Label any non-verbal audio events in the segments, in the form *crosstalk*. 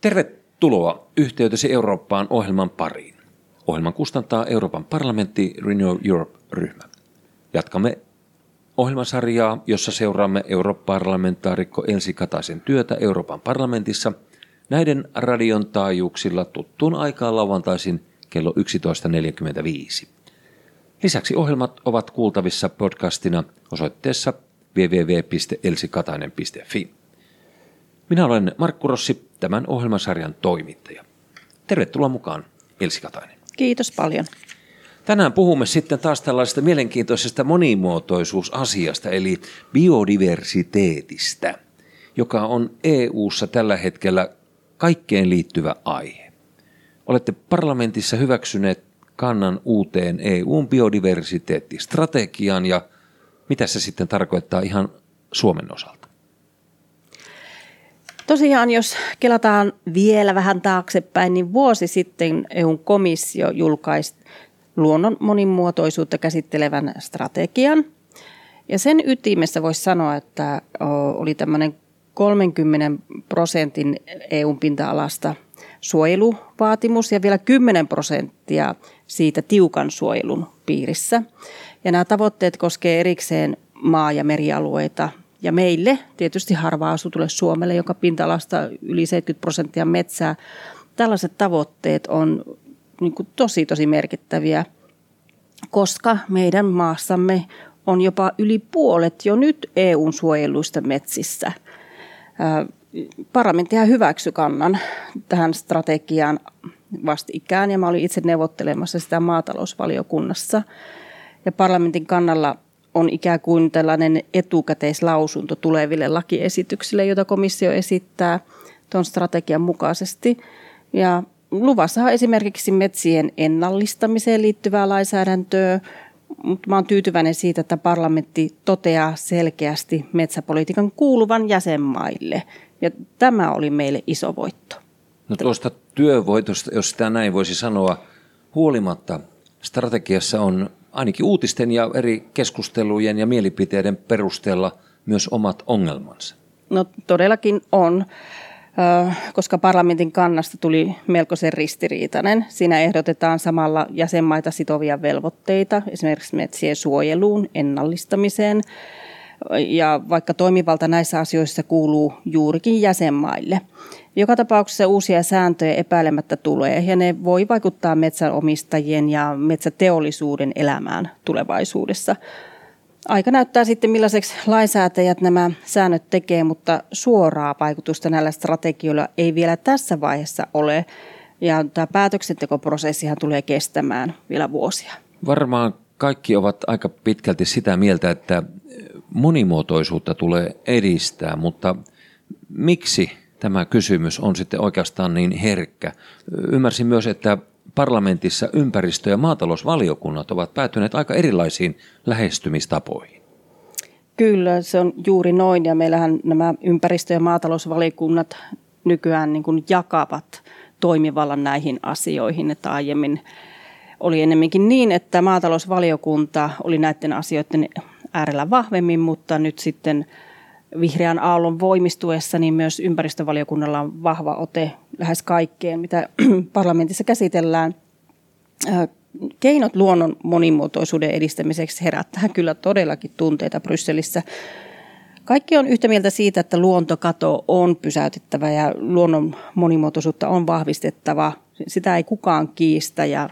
Tervetuloa Yhteytesi Eurooppaan ohjelman pariin. Ohjelman kustantaa Euroopan parlamentti Renew Europe-ryhmä. Jatkamme ohjelmasarjaa, jossa seuraamme europarlamentaarikko Elsi Kataisen työtä Euroopan parlamentissa näiden radion taajuuksilla tuttuun aikaan lauantaisin kello 11.45. Lisäksi ohjelmat ovat kuultavissa podcastina osoitteessa www.elsikatainen.fi. Minä olen Markku Rossi, tämän ohjelmasarjan toimittaja. Tervetuloa mukaan, Elsi Katainen. Kiitos paljon. Tänään puhumme sitten taas tällaisesta mielenkiintoisesta monimuotoisuusasiasta, eli biodiversiteetistä, joka on EU:ssa tällä hetkellä kaikkeen liittyvä aihe. Olette parlamentissa hyväksyneet kannan uuteen EUn biodiversiteettistrategiaan ja mitä se sitten tarkoittaa ihan Suomen osalta? Tosiaan, jos kelataan vielä vähän taaksepäin, niin vuosi sitten EUn komissio julkaisi luonnon monimuotoisuutta käsittelevän strategian. Ja sen ytimessä voisi sanoa, että oli tämmöinen 30 prosentin EUn pinta-alasta suojeluvaatimus ja vielä 10 prosenttia siitä tiukan suojelun piirissä. Ja nämä tavoitteet koskevat erikseen maa- ja merialueita. Ja meille, tietysti harvaa asutulle Suomelle, joka pinta-alasta yli 70 prosenttia metsää, tällaiset tavoitteet on niin kuin tosi, tosi merkittäviä, koska meidän maassamme on jopa yli puolet jo nyt EUn suojeluista metsissä. Parlamenttihan hyväksy kannan tähän strategiaan vastikään ja mä olin itse neuvottelemassa sitä maatalousvaliokunnassa. Ja parlamentin kannalla on ikään kuin tällainen etukäteislausunto tuleville lakiesityksille, joita komissio esittää tuon strategian mukaisesti. Ja luvassa on esimerkiksi metsien ennallistamiseen liittyvää lainsäädäntöä, mutta olen tyytyväinen siitä, että parlamentti toteaa selkeästi metsäpolitiikan kuuluvan jäsenmaille. Ja tämä oli meille iso voitto. No tuosta työvoitosta, jos sitä näin voisi sanoa, huolimatta strategiassa on ainakin uutisten ja eri keskustelujen ja mielipiteiden perusteella myös omat ongelmansa. No todellakin on, koska parlamentin kannasta tuli melkoisen ristiriitainen. Siinä ehdotetaan samalla jäsenmaita sitovia velvoitteita, esimerkiksi metsien suojeluun, ennallistamiseen, ja vaikka toimivalta näissä asioissa kuuluu juurikin jäsenmaille. Joka tapauksessa uusia sääntöjä epäilemättä tulee ja ne voi vaikuttaa metsänomistajien ja metsäteollisuuden elämään tulevaisuudessa. Aika näyttää sitten, millaiseksi lainsäätäjät nämä säännöt tekee, mutta suoraa vaikutusta näillä strategioilla ei vielä tässä vaiheessa ole. Ja tämä päätöksentekoprosessihan tulee kestämään vielä vuosia. Varmaan kaikki ovat aika pitkälti sitä mieltä, että monimuotoisuutta tulee edistää, mutta miksi tämä kysymys on sitten oikeastaan niin herkkä? Ymmärsin myös, että parlamentissa ympäristö- ja maatalousvaliokunnat ovat päätyneet aika erilaisiin lähestymistapoihin. Kyllä, se on juuri noin ja meillähän nämä ympäristö- ja maatalousvaliokunnat nykyään niin kuin jakavat toimivallan näihin asioihin, että aiemmin oli enemmänkin niin, että maatalousvaliokunta oli näiden asioiden äärellä vahvemmin, mutta nyt sitten vihreän aallon voimistuessa niin myös ympäristövaliokunnalla on vahva ote lähes kaikkeen, mitä *clears throat* parlamentissa käsitellään. Keinot luonnon monimuotoisuuden edistämiseksi herättää kyllä todellakin tunteita Brysselissä. Kaikki on yhtä mieltä siitä, että luontokato on pysäytettävä ja luonnon monimuotoisuutta on vahvistettava. Sitä ei kukaan kiistä ja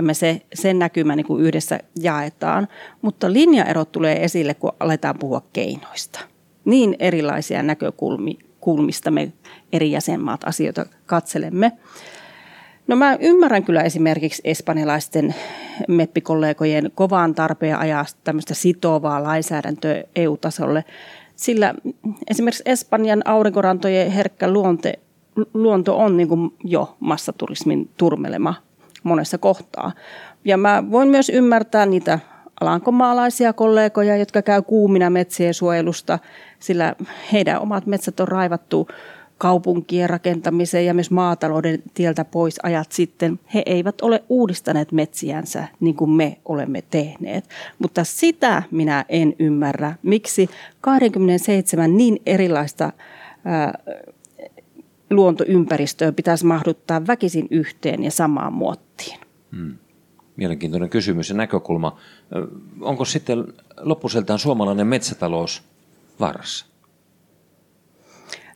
me se, sen näkymä niin kuin yhdessä jaetaan. Mutta linjaerot tulee esille, kun aletaan puhua keinoista. Niin erilaisia näkökulmista me eri jäsenmaat asioita katselemme. No mä ymmärrän kyllä esimerkiksi espanjalaisten meppikollegojen kovaan tarpeen ajaa tämmöistä sitovaa lainsäädäntöä EU-tasolle, sillä esimerkiksi Espanjan aurinkorantojen herkkä luonte, luonto on niin jo massaturismin turmelema monessa kohtaa. Ja mä voin myös ymmärtää niitä alankomaalaisia kollegoja, jotka käy kuumina metsien suojelusta, sillä heidän omat metsät on raivattu kaupunkien rakentamiseen ja myös maatalouden tieltä pois ajat sitten. He eivät ole uudistaneet metsiänsä niin kuin me olemme tehneet. Mutta sitä minä en ymmärrä, miksi 27 niin erilaista luontoympäristöä pitäisi mahduttaa väkisin yhteen ja samaan muottiin. Hmm. Mielenkiintoinen kysymys ja näkökulma. Onko sitten loppuseltaan suomalainen metsätalous vaarassa?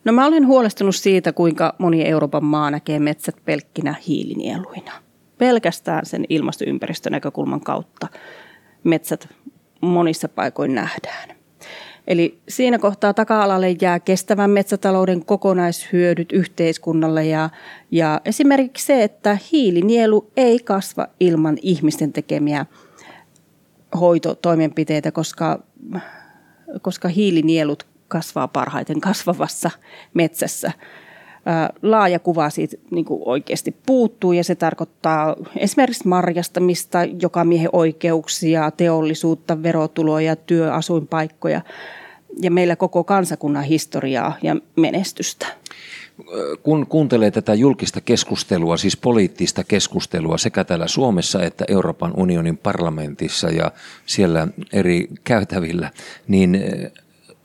No mä olen huolestunut siitä, kuinka moni Euroopan maa näkee metsät pelkkinä hiilinieluina. Pelkästään sen ilmastoympäristönäkökulman kautta metsät monissa paikoin nähdään. Eli siinä kohtaa taka-alalle jää kestävän metsätalouden kokonaishyödyt yhteiskunnalle ja, ja esimerkiksi se, että hiilinielu ei kasva ilman ihmisten tekemiä hoitotoimenpiteitä, koska, koska hiilinielut kasvaa parhaiten kasvavassa metsässä. Laaja kuva siitä niin kuin oikeasti puuttuu ja se tarkoittaa esimerkiksi marjastamista, joka miehen oikeuksia, teollisuutta, verotuloja, työasuinpaikkoja ja meillä koko kansakunnan historiaa ja menestystä. Kun kuuntelee tätä julkista keskustelua, siis poliittista keskustelua sekä täällä Suomessa että Euroopan unionin parlamentissa ja siellä eri käytävillä, niin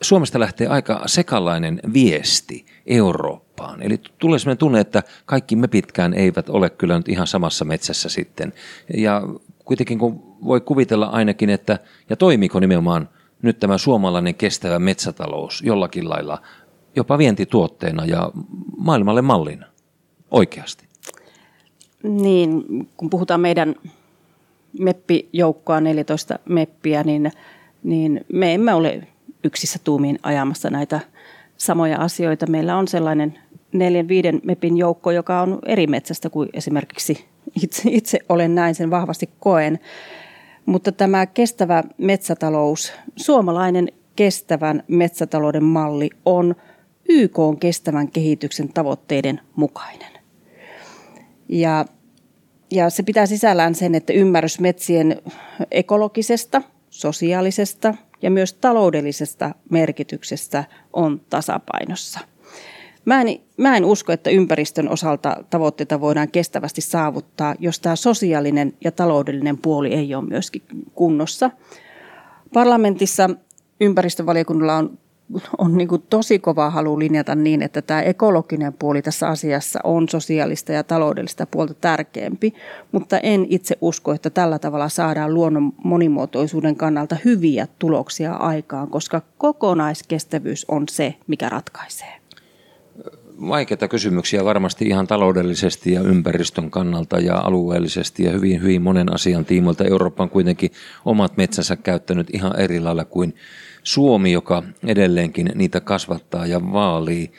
Suomesta lähtee aika sekalainen viesti Eurooppaan. Eli tulee sellainen tunne, että kaikki me pitkään eivät ole kyllä nyt ihan samassa metsässä sitten. Ja kuitenkin kun voi kuvitella ainakin, että ja toimiiko nimenomaan nyt tämä suomalainen kestävä metsätalous jollakin lailla jopa vientituotteena ja maailmalle mallina oikeasti? Niin, kun puhutaan meidän meppijoukkoa, 14 meppiä, niin, niin me emme ole yksissä tuumiin ajamassa näitä samoja asioita. Meillä on sellainen neljän viiden MEPin joukko, joka on eri metsästä kuin esimerkiksi itse, itse olen näin, sen vahvasti koen. Mutta tämä kestävä metsätalous, suomalainen kestävän metsätalouden malli on YK on kestävän kehityksen tavoitteiden mukainen. Ja, ja se pitää sisällään sen, että ymmärrys metsien ekologisesta, sosiaalisesta ja myös taloudellisesta merkityksestä on tasapainossa. Mä en, mä en usko, että ympäristön osalta tavoitteita voidaan kestävästi saavuttaa, jos tämä sosiaalinen ja taloudellinen puoli ei ole myöskin kunnossa. Parlamentissa ympäristövaliokunnalla on on niin kuin tosi kova halu linjata niin, että tämä ekologinen puoli tässä asiassa on sosiaalista ja taloudellista puolta tärkeämpi, mutta en itse usko, että tällä tavalla saadaan luonnon monimuotoisuuden kannalta hyviä tuloksia aikaan, koska kokonaiskestävyys on se, mikä ratkaisee. Vaikeita kysymyksiä varmasti ihan taloudellisesti ja ympäristön kannalta ja alueellisesti ja hyvin, hyvin monen asian tiimoilta. Eurooppa on kuitenkin omat metsänsä käyttänyt ihan eri lailla kuin Suomi, joka edelleenkin niitä kasvattaa ja vaalii.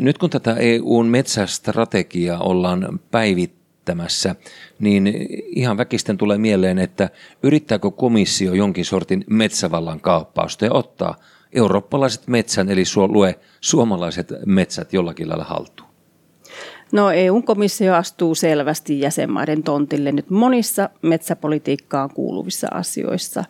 Nyt kun tätä EUn metsästrategiaa ollaan päivittämässä, niin ihan väkisten tulee mieleen, että yrittääkö komissio jonkin sortin metsävallan kaappausta ja ottaa eurooppalaiset metsän, eli lue suomalaiset metsät jollakin lailla haltuun? No EU-komissio astuu selvästi jäsenmaiden tontille nyt monissa metsäpolitiikkaan kuuluvissa asioissa.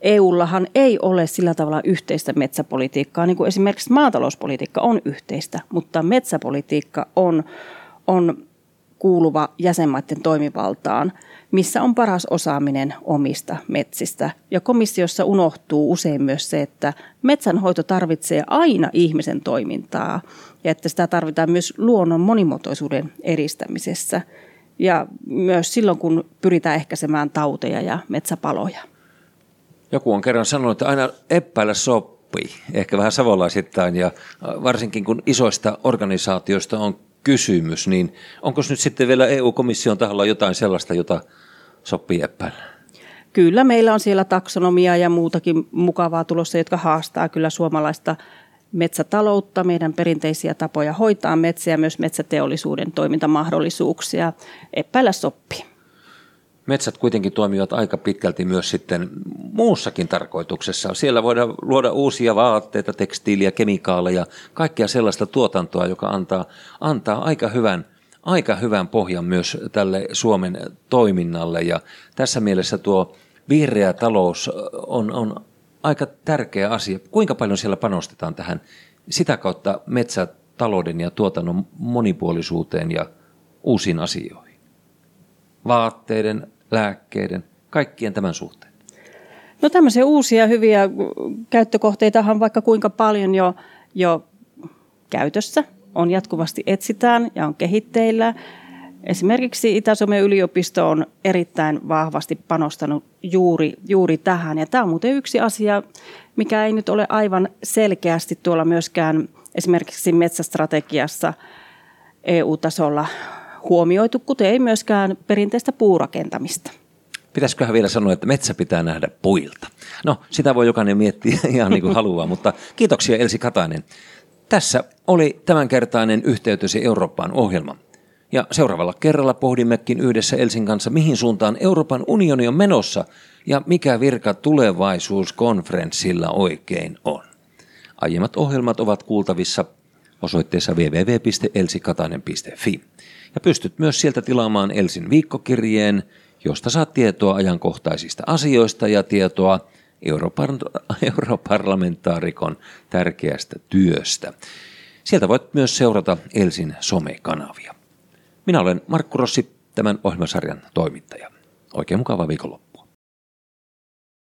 EUllahan ei ole sillä tavalla yhteistä metsäpolitiikkaa, niin kuin esimerkiksi maatalouspolitiikka on yhteistä, mutta metsäpolitiikka on, on kuuluva jäsenmaiden toimivaltaan, missä on paras osaaminen omista metsistä. Ja komissiossa unohtuu usein myös se, että metsänhoito tarvitsee aina ihmisen toimintaa ja että sitä tarvitaan myös luonnon monimuotoisuuden edistämisessä ja myös silloin, kun pyritään ehkäisemään tauteja ja metsäpaloja. Joku on kerran sanonut, että aina epäillä sopii, ehkä vähän savolaisittain, ja varsinkin kun isoista organisaatioista on kysymys, niin onko nyt sitten vielä EU-komission taholla jotain sellaista, jota sopii epäillä? Kyllä, meillä on siellä taksonomia ja muutakin mukavaa tulossa, jotka haastaa kyllä suomalaista metsätaloutta, meidän perinteisiä tapoja hoitaa metsiä myös metsäteollisuuden toimintamahdollisuuksia. Epäillä sopii metsät kuitenkin toimivat aika pitkälti myös sitten muussakin tarkoituksessa. Siellä voidaan luoda uusia vaatteita, tekstiiliä, kemikaaleja, kaikkea sellaista tuotantoa, joka antaa, antaa aika hyvän aika hyvän pohjan myös tälle Suomen toiminnalle. Ja tässä mielessä tuo vihreä talous on, on aika tärkeä asia. Kuinka paljon siellä panostetaan tähän sitä kautta metsätalouden ja tuotannon monipuolisuuteen ja uusiin asioihin? Vaatteiden, lääkkeiden, kaikkien tämän suhteen? No tämmöisiä uusia hyviä käyttökohteitahan vaikka kuinka paljon jo, jo käytössä on jatkuvasti etsitään ja on kehitteillä. Esimerkiksi Itä-Suomen yliopisto on erittäin vahvasti panostanut juuri, juuri tähän. Ja tämä on muuten yksi asia, mikä ei nyt ole aivan selkeästi tuolla myöskään esimerkiksi metsästrategiassa EU-tasolla huomioitu, kuten ei myöskään perinteistä puurakentamista. Pitäisiköhän vielä sanoa, että metsä pitää nähdä puilta? No, sitä voi jokainen miettiä *laughs* ihan niin kuin haluaa, mutta kiitoksia Elsi Katainen. Tässä oli tämänkertainen yhteytesi Eurooppaan ohjelma. Ja seuraavalla kerralla pohdimmekin yhdessä Elsin kanssa, mihin suuntaan Euroopan unioni on menossa ja mikä virka tulevaisuuskonferenssilla oikein on. Aiemmat ohjelmat ovat kuultavissa osoitteessa www.elsikatainen.fi. Ja pystyt myös sieltä tilaamaan Elsin viikkokirjeen, josta saat tietoa ajankohtaisista asioista ja tietoa *laughs* europarlamentaarikon tärkeästä työstä. Sieltä voit myös seurata Elsin somekanavia. Minä olen Markku Rossi, tämän ohjelmasarjan toimittaja. Oikein mukava viikonloppu.